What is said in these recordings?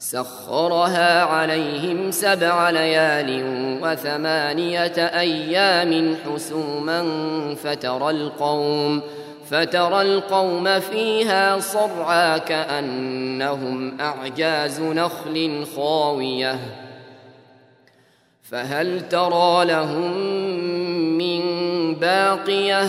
سخرها عليهم سبع ليال وثمانية أيام حسوما فترى القوم فترى القوم فيها صرعى كأنهم أعجاز نخل خاوية فهل ترى لهم من باقية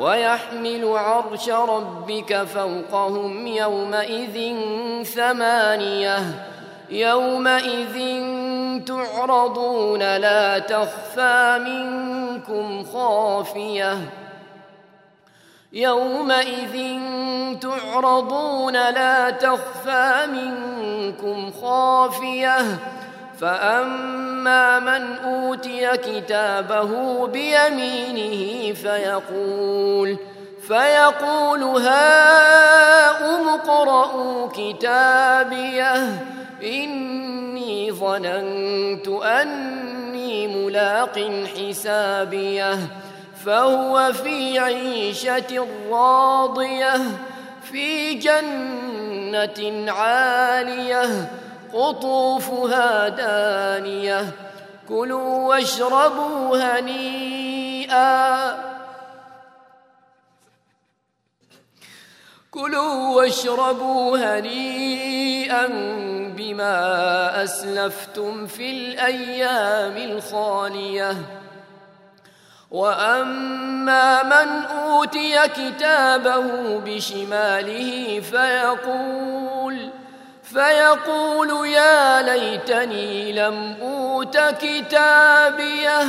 ويحمل عرش ربك فوقهم يومئذ ثمانية. يومئذ تعرضون لا تخفى منكم خافية. يومئذ تعرضون لا تخفى منكم خافية. فأما من أوتي كتابه بيمينه فيقول فيقول هاؤم اقرءوا كتابيه إني ظننت أني ملاق حسابيه فهو في عيشة راضية في جنة عالية قطوفها دانية. كلوا واشربوا هنيئا. كلوا واشربوا هنيئا بما أسلفتم في الأيام الخالية. وأما من أوتي كتابه بشماله فيقول فيقول يا ليتني لم أوت كتابيه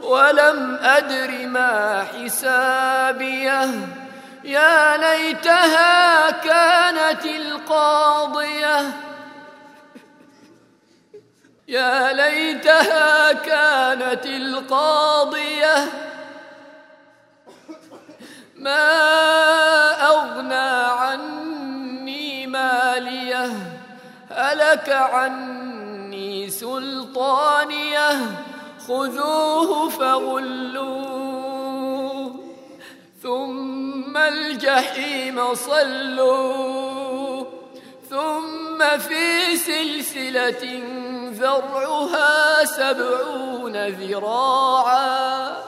ولم أدر ما حسابيه. يا ليتها كانت القاضية. يا ليتها كانت القاضية. ما أغنى مالية هلك عني سلطانية خذوه فغلوه ثم الجحيم صلوه ثم في سلسلة ذرعها سبعون ذراعا.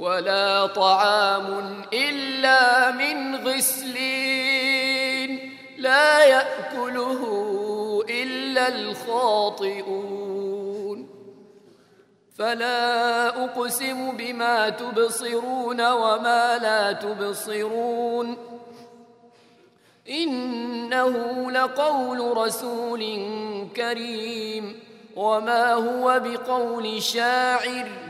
ولا طعام إلا من غسلين لا يأكله إلا الخاطئون. فلا أقسم بما تبصرون وما لا تبصرون. إنه لقول رسول كريم. وما هو بقول شاعر.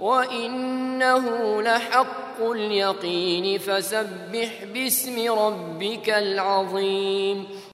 وإنه لحق اليقين فسبح باسم ربك العظيم